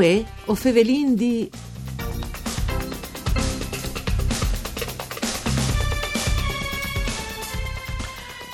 Uè, o fevelin di...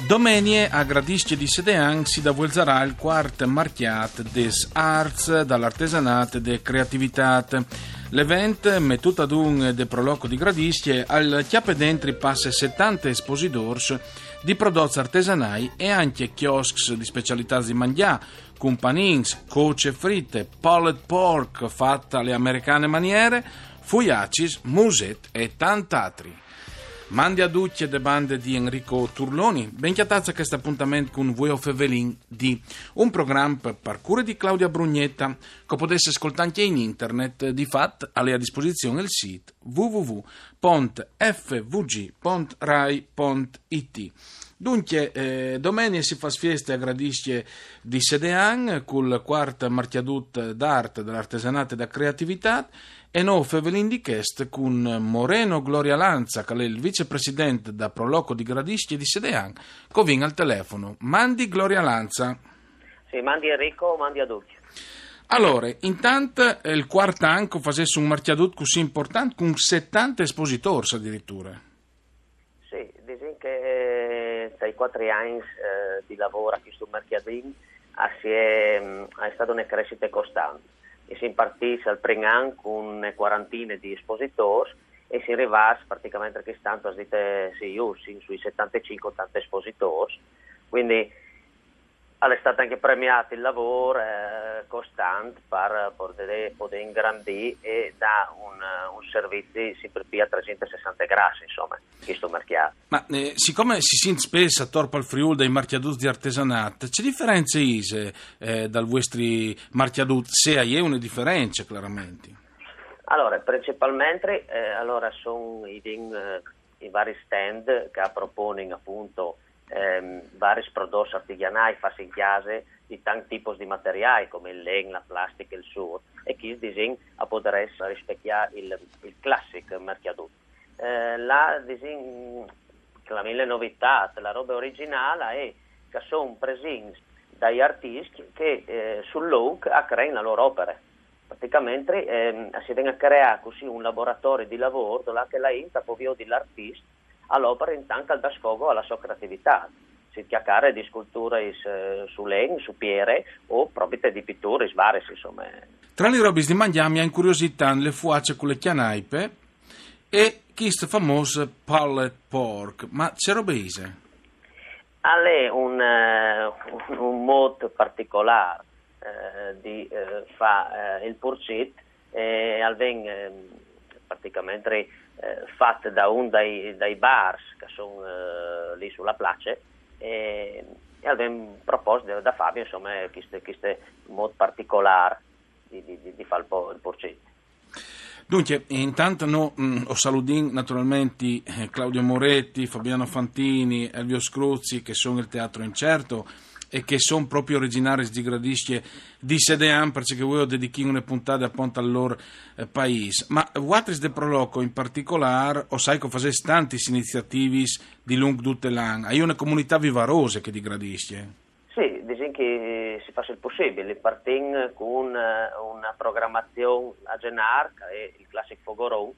Domenie a Gradisce di Sedean si davvolzerà il quarto marchiat des arts dall'artesanat de creativitat. L'event, mettuto ad un de proloco di Gradisce, al chiappe dentri passa 70 espositors di prodotti artesanali e anche chiosks di specialità di mangià, con panins, coce fritte, pulled pork fatta alle americane maniere, fuiacis, muset e tant'altri. Mandi a ducce de bande di Enrico Turloni, ben chiatazza questo appuntamento con voi of Evelin di un programma per parkour di Claudia Brugnetta che potesse ascoltare anche in internet, di fatto alle a disposizione il sito www.fvg.rai.it. Dunque, eh, domenica si fa fiesta a Gradisce di Sedean, col quarto marchiadut d'arte dell'artesanato e della creatività, e noi Fevelin di Chest con Moreno Gloria Lanza, che è il vicepresidente da Proloco di Gradisce di Sedean, che viene al telefono. Mandi Gloria Lanza. Sì, mandi Enrico, mandi a Duccio. Allora, intanto eh, il quarto anno facesse un marchiadut così importante con 70 espositori addirittura. 4 anni eh, di lavoro qui sul mercato è, mm, è stata una crescita costante. E si partì al primo anno con una quarantina di espositori e si arrivava praticamente a questo quest'anno, si, si sui 75-80 espositori. Quindi è stato anche premiato il lavoro eh, costante per poter, poter ingrandire e dare un, un, servizio sempre più a 360 gradi, insomma, questo marchiato. Ma eh, siccome si sente spesso a Torpo al Friuli dai marchiaduti di artesanat, c'è differenza ise eh, dal vostri marchiaduti? Se hai una differenza, chiaramente. Allora, principalmente eh, allora sono i, eh, i vari stand che propongono appunto ehm, vari prodotti artigianali fatti in chiesa di tanti tipi di materiali come il legno, la plastica il suo e che il disegno a rispecchiare il, il classico marchiaduto. Eh, la, disegno, la mille novità, la roba originale è che sono presenti dagli artisti che eh, sul look creano la loro opera. Praticamente eh, si viene a creare così un laboratorio di lavoro dove la inta può dell'artista all'opera intanto al da sfogo alla sua creatività si chiacchiera di sculture su legno, su piere o proprio di pitture varie insomma. Tra le robe di mangiare mi ha incuriosità le fuace con le chianaipe e questo famoso pallet pork, ma c'è robe ise? È un, uh, un modo particolare uh, di uh, fare il porcit e alven praticamente eh, fatte da un dai, dai bars che sono eh, lì sulla place e, e abbiamo proposto da Fabio insomma questo, questo modo particolare di, di, di fare il, il porcetto. Dunque, intanto no, mh, mm, ho salutato naturalmente eh, Claudio Moretti, Fabiano Fantini, Elvio Scruzzi che sono il Teatro Incerto e che sono proprio originari di Gradisce di Sedean perché voglio dedicare una puntata appunto al loro eh, paese. Ma Watris de Proloco in particolare, o sai che facesse tante iniziative di lungo tutte l'anno, hai una comunità vivarosa che di Gradisce? Sì, diciamo che si fa il possibile, partiamo con eh, una programmazione a Genar, il classico Fogoron,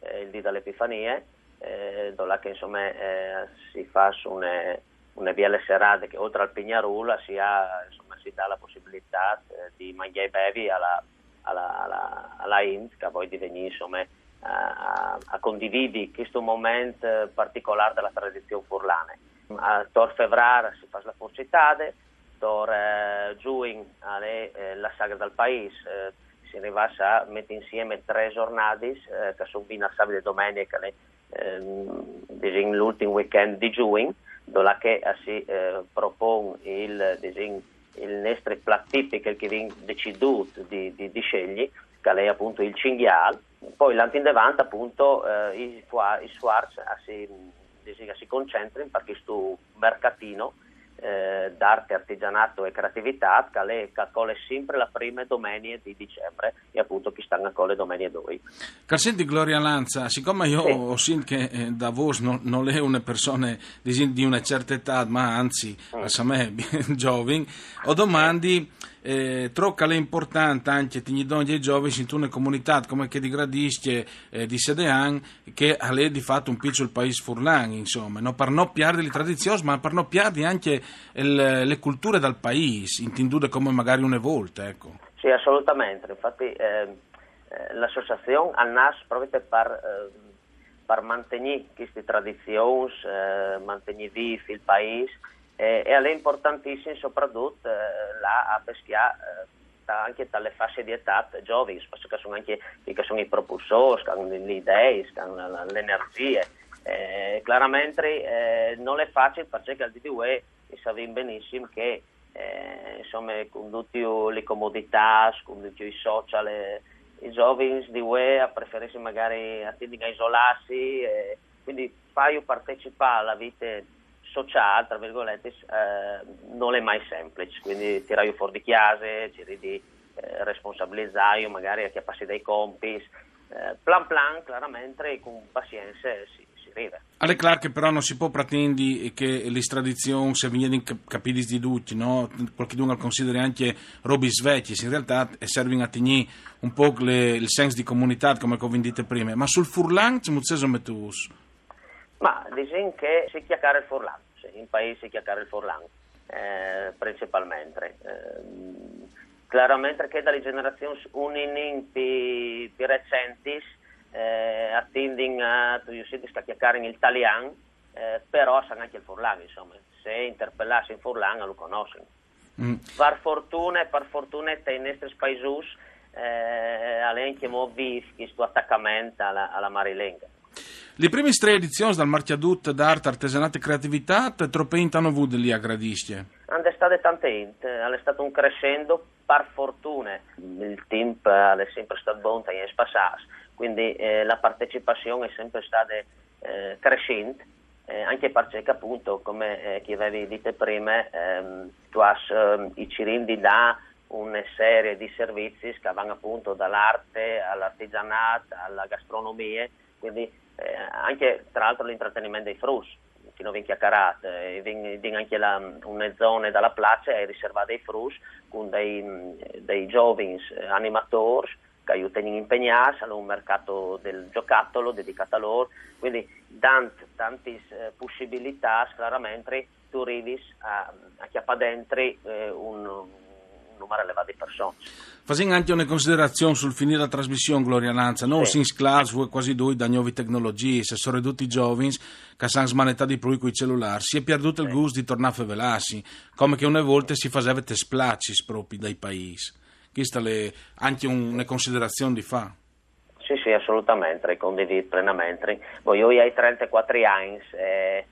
eh, il dì dell'Epifania, eh, dove insomma, eh, si fa una una bielle serate che oltre al Pignarula si, ha, insomma, si dà la possibilità eh, di mangiare bevi alla, alla, alla, alla INT che poi divenire insomma, a, a condividere questo momento particolare della tradizione furlana. A Tor Febrar si fa la forcitade, Tor eh, Giuin eh, la sagra del paese, eh, si arriva a mettere insieme tre giornate eh, che sono fino a sabato e domenica, eh, l'ultimo weekend di Giuin dove che si eh, propone il, il, nostro plat che viene deciduto di, di, di scegli, che è appunto il cinghiale, poi l'antindevante appunto eh, i, i Swarz si, si concentrano per questo mercatino eh, d'arte, artigianato e creatività che, accoglie sempre la prima domenica di dicembre e appunto chi stanno a colle domenica 2. Senti Gloria Lanza, siccome io sì. ho sentito che eh, da voi non, non è una persona di, di, una certa età, ma anzi, mm. a me giovani, ho domandi eh, trocca è importante anche ti donne e giovani in una comunità come che di Gradisce eh, di Sedean che ha di fatto un piccolo paese furlan insomma no? per non perdere le tradizioni ma per non perdere anche il, le culture dal paese intendute come magari una volta ecco. sì assolutamente infatti eh, eh l'associazione ha nasce proprio per eh, per mantenere queste tradizioni, eh, mantenere vivo il paese eh, e è importantissimo soprattutto eh, là a peschiare eh, anche dalle fasce di età giovani, perché sono anche che sono i propulsori, che le idee, che le energie. Eh, chiaramente eh, non è facile perché al DDUE sappiamo benissimo che eh, insomma, con tutte le comodità, con tutti i social i giovani di UE preferiscono magari a isolarsi, quindi fai partecipare alla vita sociale, tra virgolette, eh, non è mai semplice, quindi tirai fuori di casa, cerchi di eh, responsabilizzare, magari a chi passi dei compiti, eh, plan plan, chiaramente, con pazienza si, si ride. Alle Clark però non si può pretendere che l'estradizione sia venire capiti di tutti, no? qualcuno considera anche robi svecchi, in realtà servono a tenere un po' le, il senso di comunità come vi dite prima, ma sul furlan c'è molto mettus? Ma diciamo che si chiacchiera il furlan, in paese si chiacchiera il furlan, eh, principalmente. Eh, chiaramente che dalle generazioni uninin più, più recenti eh, attendono a chiacchierare in italiano, eh, però sanno anche il furlan, insomma, se interpellassi in furlan lo conoscono. Mm. Per fortuna, per fortuna, nei nostri paesi eh, anche vivi questo attaccamento alla, alla marilenga. Le prime tre edizioni dal Marchiadut d'arte, artigianato e creatività, troppe hanno avuto lì a Gradisce? Hanno state tante, è stato un crescendo, per fortuna il team è sempre stato buono in passato, quindi eh, la partecipazione è sempre stata eh, crescente, eh, anche perché appunto, come eh, chi avevi detto prima, ehm, tu hai ehm, i cirindi da una serie di servizi che vanno appunto dall'arte all'artigianato alla gastronomia, quindi eh, anche tra l'altro l'intrattenimento dei frus, fino a chiacchierate, e viene anche la, una zona dalla piazza è riservata ai frus con dei, dei giovani animatori che aiutano impegnarsi, hanno un mercato del giocattolo dedicato a loro, quindi tante, tante eh, possibilità, chiaramente tu arrivi a, a chiappare dentro eh, un numero elevato di persone. Facendo anche una considerazione sul finire la trasmissione, Gloria Lanza, noi sì. in classe, quasi due da nuove tecnologie, se sono ridotti i giovani che sanno smanettare di più con i cellulari, si è perduto sì. il gusto di tornare a fevelarsi, come che una volta si faceva te splacci proprio dai paesi. Questa è anche una considerazione di fa. Sì, sì, assolutamente, condivido plenamente. Poi io ho 34 anni. Eh,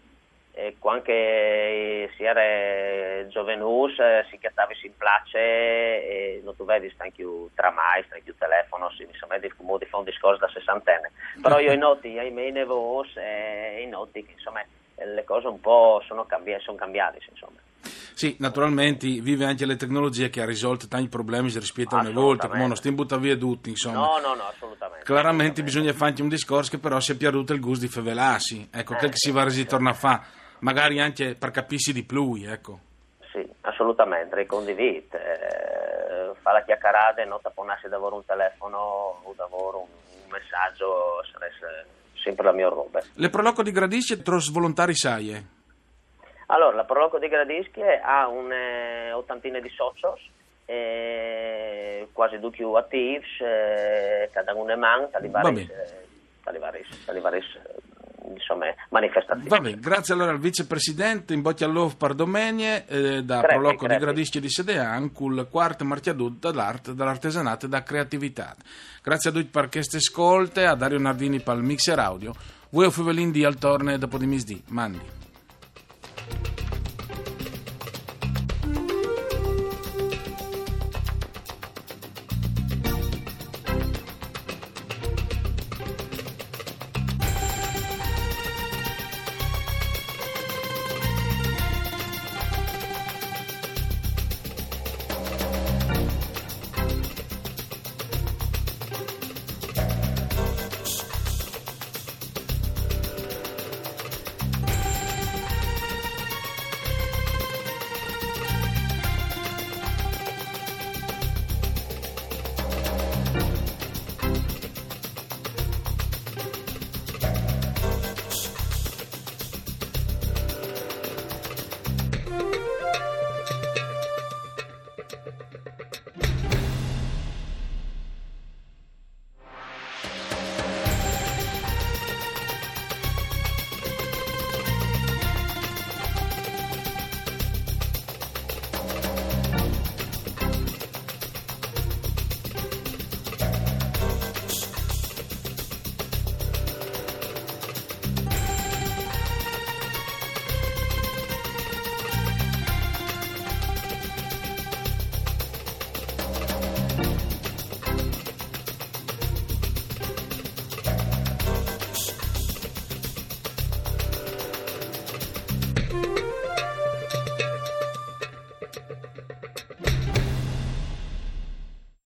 e quando si era giovanus si chiattava in place e non dovevi stare anche tramai, stare anche telefono, si, insomma di come di fare un discorso da sessantenne. Però io ho noti, ai miei nevos e i noti che insomma le cose un po' sono cambiate, sono cambiate insomma. Sì, naturalmente vive anche le tecnologie che ha risolto tanti problemi rispetto a una volta, come non stiamo buttando via tutti, insomma. No, no, no, assolutamente. Assolutamente. bisogna fare anche un discorso che però si è perduto il gusto di fevelarsi, ecco, eh, che si va a ritornare a fare magari anche per capirsi di più, ecco. Sì, assolutamente, condivido. Eh, fa la chiacchierata e non tapponarsi davvero un telefono o davvero un, messaggio sarebbe sempre la mia roba. Le proloco di Gradisce tros volontari saie? Allora, la proloco di Gradisce ha un'ottantina di socios, eh, quasi due più attivi, eh, cada uno è man, tali vari, tali vari insomma, manifestazioni. Va bene, grazie allora al vicepresidente in bocca all'ov Pardomenie eh, da grazie, Proloco grazie. di Gradisci di Sedean col quarto marchiadut dall'arte, dall'artesanato e da creatività. Grazie a tutti per queste ascolte, a Dario Nardini per il mixer audio. Voi o Fuvelin di al torne dopo di misdì. Mandi.